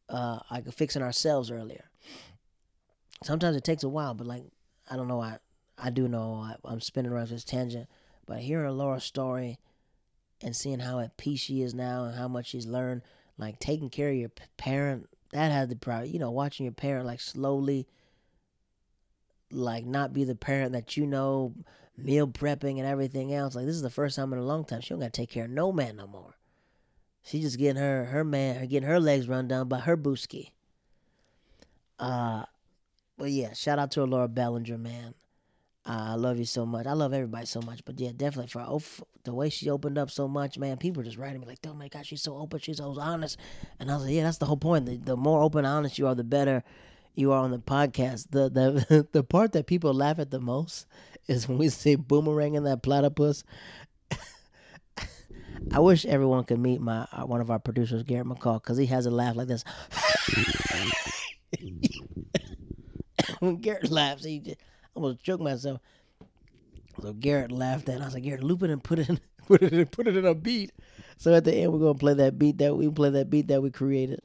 Speaker 1: uh, like fixing ourselves earlier. Sometimes it takes a while, but like I don't know, I I do know I, I'm spinning around this tangent, but hearing Laura's story and seeing how at peace she is now and how much she's learned like taking care of your parent that had the problem you know watching your parent like slowly like not be the parent that you know meal prepping and everything else like this is the first time in a long time she don't gotta take care of no man no more. She just getting her her man her getting her legs run down by her booski uh but yeah shout out to laura bellinger man uh, I love you so much. I love everybody so much, but yeah, definitely for the way she opened up so much, man. People were just writing me like, "Oh my God, she's so open, she's so honest," and I was like, "Yeah, that's the whole point. The, the more open, and honest you are, the better you are on the podcast." The the the part that people laugh at the most is when we say boomerang in that platypus. I wish everyone could meet my uh, one of our producers, Garrett McCall, because he has a laugh like this. when Garrett laughs, he just, I almost choked myself. So Garrett laughed at. It. I was like, Garrett, loop it and put it in, put it in, put it in a beat. So at the end, we're gonna play that beat that we play that beat that we created.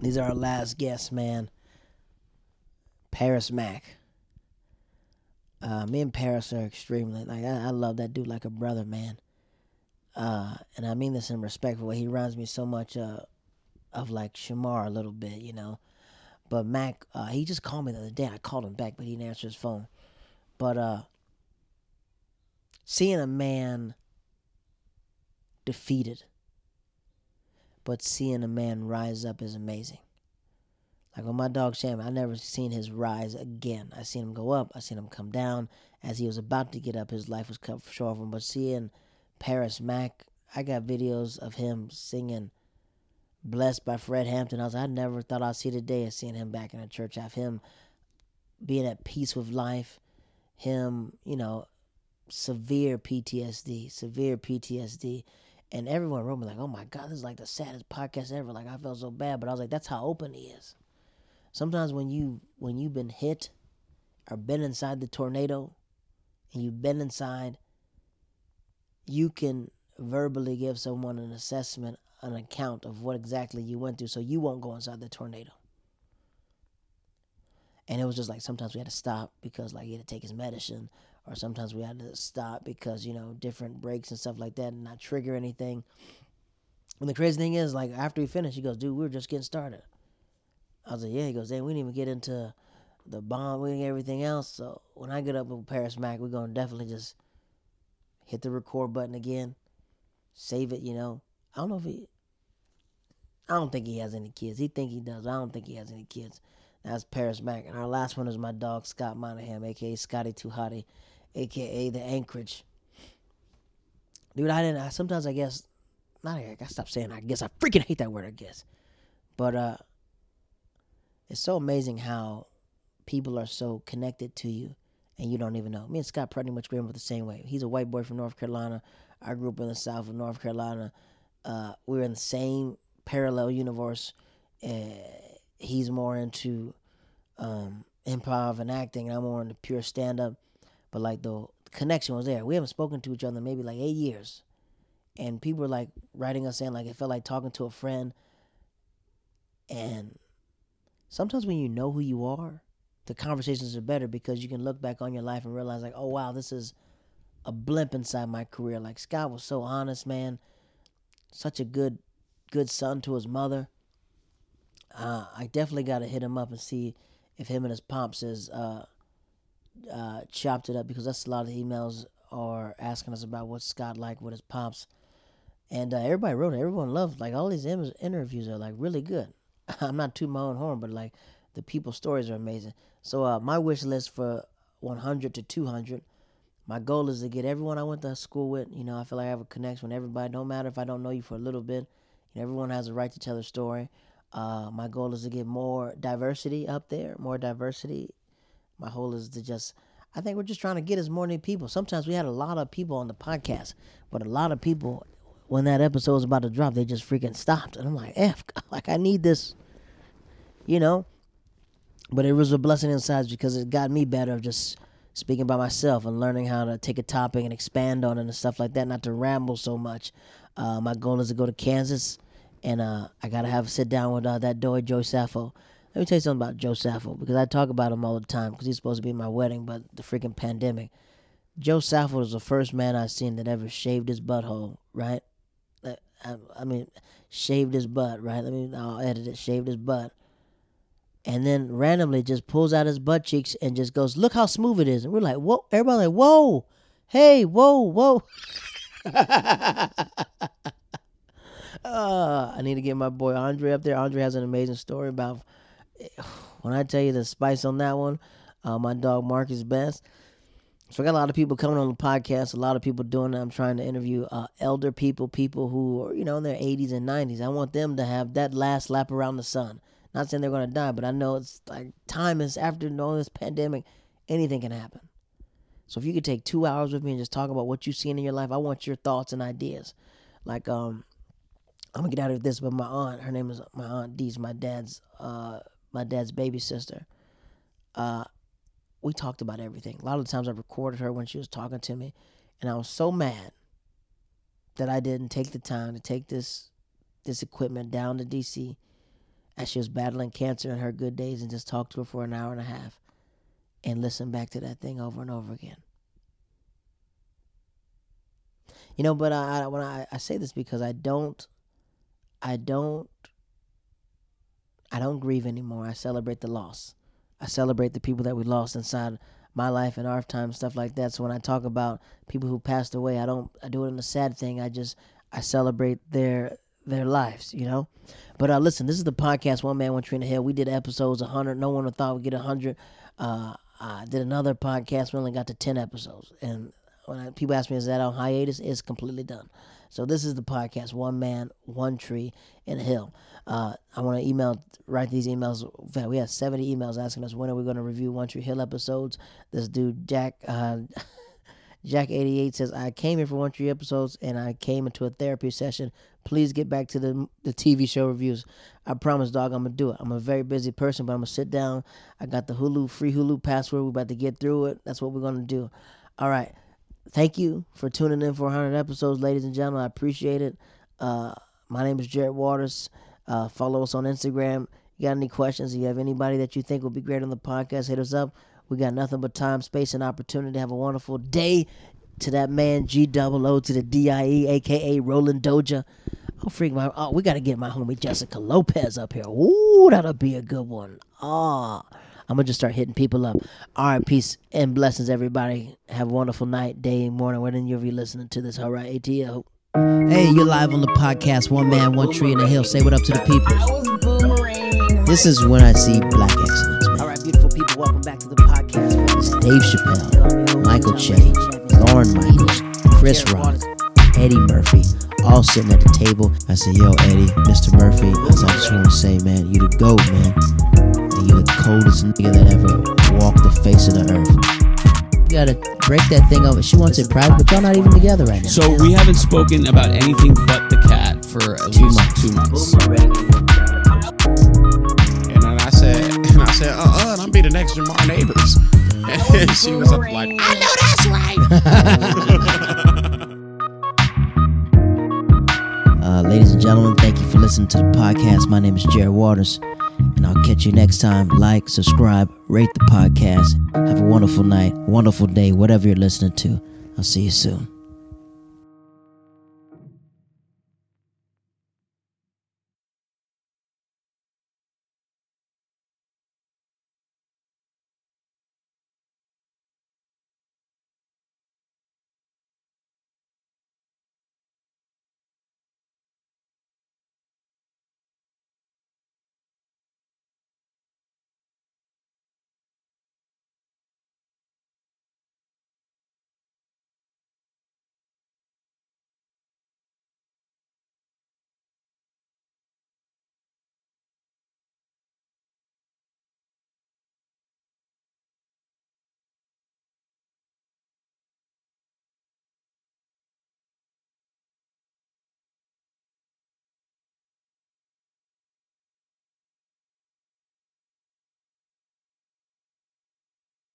Speaker 1: These are our last guests, man. Paris Mack. Uh, me and Paris are extremely like I, I love that dude like a brother, man. uh, and I mean this in a respectful way. He reminds me so much uh, of like Shamar a little bit, you know. But Mac, uh, he just called me the other day. I called him back, but he didn't answer his phone. But uh, seeing a man defeated, but seeing a man rise up is amazing. Like with my dog Sham, I never seen his rise again. I seen him go up. I seen him come down. As he was about to get up, his life was cut short of him. But seeing Paris Mac, I got videos of him singing "Blessed" by Fred Hammond. I was, I never thought I'd see the day of seeing him back in the church. Have him being at peace with life. Him, you know, severe PTSD, severe PTSD. And everyone wrote me like, "Oh my God, this is like the saddest podcast ever." Like I felt so bad, but I was like, "That's how open he is." Sometimes when you when you've been hit or been inside the tornado, and you've been inside, you can verbally give someone an assessment, an account of what exactly you went through, so you won't go inside the tornado. And it was just like sometimes we had to stop because like he had to take his medicine, or sometimes we had to stop because you know different breaks and stuff like that, and not trigger anything. And the crazy thing is, like after he finished, he goes, "Dude, we were just getting started." I was like, "Yeah." He goes, "Hey, we didn't even get into the bomb, we didn't get everything else." So when I get up with Paris Mac, we're gonna definitely just hit the record button again, save it. You know, I don't know if he. I don't think he has any kids. He think he does. I don't think he has any kids. That's Paris Mack, And our last one is my dog Scott Monahan, aka Scotty Too Hottie, aka the Anchorage. Dude, I didn't. I, sometimes I guess, not. I gotta stop saying. I guess I freaking hate that word. I guess, but uh, it's so amazing how people are so connected to you, and you don't even know. Me and Scott pretty much grew up the same way. He's a white boy from North Carolina. I grew up in the South of North Carolina. Uh, we we're in the same parallel universe. He's more into um, improv and acting, and I'm more into pure stand up. But like the connection was there. We haven't spoken to each other in maybe like eight years, and people were like writing us saying like it felt like talking to a friend. And sometimes when you know who you are, the conversations are better because you can look back on your life and realize like, oh wow, this is a blimp inside my career. Like Scott was so honest, man. Such a good, good son to his mother. Uh, I definitely got to hit him up and see if him and his pops is uh, uh, chopped it up because that's a lot of emails are asking us about what Scott like with his pops, and uh, everybody wrote it. Everyone loved like all these interviews are like really good. I'm not tooting my own horn, but like the people's stories are amazing. So uh, my wish list for 100 to 200. My goal is to get everyone I went to school with. You know, I feel like I have a connection with everybody. No matter if I don't know you for a little bit. You know, everyone has a right to tell their story. Uh, my goal is to get more diversity up there, more diversity. My goal is to just, I think we're just trying to get as many people. Sometimes we had a lot of people on the podcast, but a lot of people, when that episode was about to drop, they just freaking stopped. And I'm like, F, like I need this, you know? But it was a blessing inside because it got me better of just speaking by myself and learning how to take a topic and expand on it and stuff like that, not to ramble so much. Uh, my goal is to go to Kansas and uh, I gotta have a sit down with uh, that boy Joe Saffo. Let me tell you something about Joe Saffo because I talk about him all the time because he's supposed to be my wedding, but the freaking pandemic. Joe Saffo was the first man I've seen that ever shaved his butthole. Right? I, I mean, shaved his butt. Right? Let me. I'll edit it. Shaved his butt. And then randomly just pulls out his butt cheeks and just goes, "Look how smooth it is." And we're like, "Whoa!" Everybody like, "Whoa! Hey! Whoa! Whoa!" Uh, I need to get my boy Andre up there. Andre has an amazing story about when I tell you the spice on that one. Uh, my dog Marcus Best. So I got a lot of people coming on the podcast. A lot of people doing that. I'm trying to interview uh, elder people, people who are you know in their 80s and 90s. I want them to have that last lap around the sun. Not saying they're gonna die, but I know it's like time is after all this pandemic, anything can happen. So if you could take two hours with me and just talk about what you've seen in your life, I want your thoughts and ideas. Like um, I'm gonna get out of this, but my aunt, her name is my aunt Dee's my dad's uh my dad's baby sister. Uh we talked about everything. A lot of the times I recorded her when she was talking to me, and I was so mad that I didn't take the time to take this this equipment down to DC as she was battling cancer in her good days and just talk to her for an hour and a half and listen back to that thing over and over again. You know, but I, I when I, I say this because I don't, I don't, I don't grieve anymore. I celebrate the loss. I celebrate the people that we lost inside my life and our time, stuff like that. So when I talk about people who passed away, I don't, I do it in a sad thing. I just, I celebrate their their lives, you know. But uh, listen, this is the podcast One Man One Tree in the Hill. We did episodes 100. No one thought we'd get 100. Uh, I did another podcast. We only got to 10 episodes, and when I, people ask me, "Is that on hiatus?" It's completely done. So this is the podcast One Man One Tree in the Hill. Uh, I want to email, write these emails. In fact, we have 70 emails asking us when are we going to review One Tree Hill episodes. This dude Jack. Uh, Jack88 says, I came here for one tree episodes and I came into a therapy session. Please get back to the the TV show reviews. I promise, dog, I'm to do it. I'm a very busy person, but I'm to sit down. I got the Hulu, free Hulu password. We're about to get through it. That's what we're to do. All right. Thank you for tuning in for 100 episodes, ladies and gentlemen. I appreciate it. Uh, my name is Jared Waters. Uh, follow us on Instagram. You got any questions? If you have anybody that you think would be great on the podcast, hit us up. We got nothing but time, space, and opportunity have a wonderful day. To that man G double O to the D I E, aka Roland Doja. Oh freak my oh, we gotta get my homie Jessica Lopez up here. Ooh, that'll be a good one. Ah. I'm gonna just start hitting people up. All right, peace and blessings, everybody. Have a wonderful night, day, morning, whenever you're listening to this. All right, ATL. Hey, you're live on the podcast. One man, one tree in the hill. Say what up to the people. This is when I see black excellence, man. All right, beautiful people, welcome back to the podcast. It's Dave Chappelle, Michael Che, Lorne Michaels, Chris Rock, Eddie Murphy, all sitting at the table. I said, Yo, Eddie, Mr. Murphy. I said, I just want to say, man, you the GOAT, man. And you the coldest nigga that ever walked the face of the earth. You gotta break that thing over. She wants it private, but y'all not even together right now.
Speaker 17: So we haven't spoken about anything but the cat for at
Speaker 1: Two
Speaker 17: least
Speaker 1: months.
Speaker 17: two months. And then I said, and I said, uh, uh, I'm be the next Jamar Neighbors. And she was up like, I know that's right.
Speaker 1: Uh, ladies and gentlemen, thank you for listening to the podcast. My name is Jared Waters, and I'll catch you next time. Like, subscribe, rate the podcast. Have a wonderful night, wonderful day, whatever you're listening to. I'll see you soon.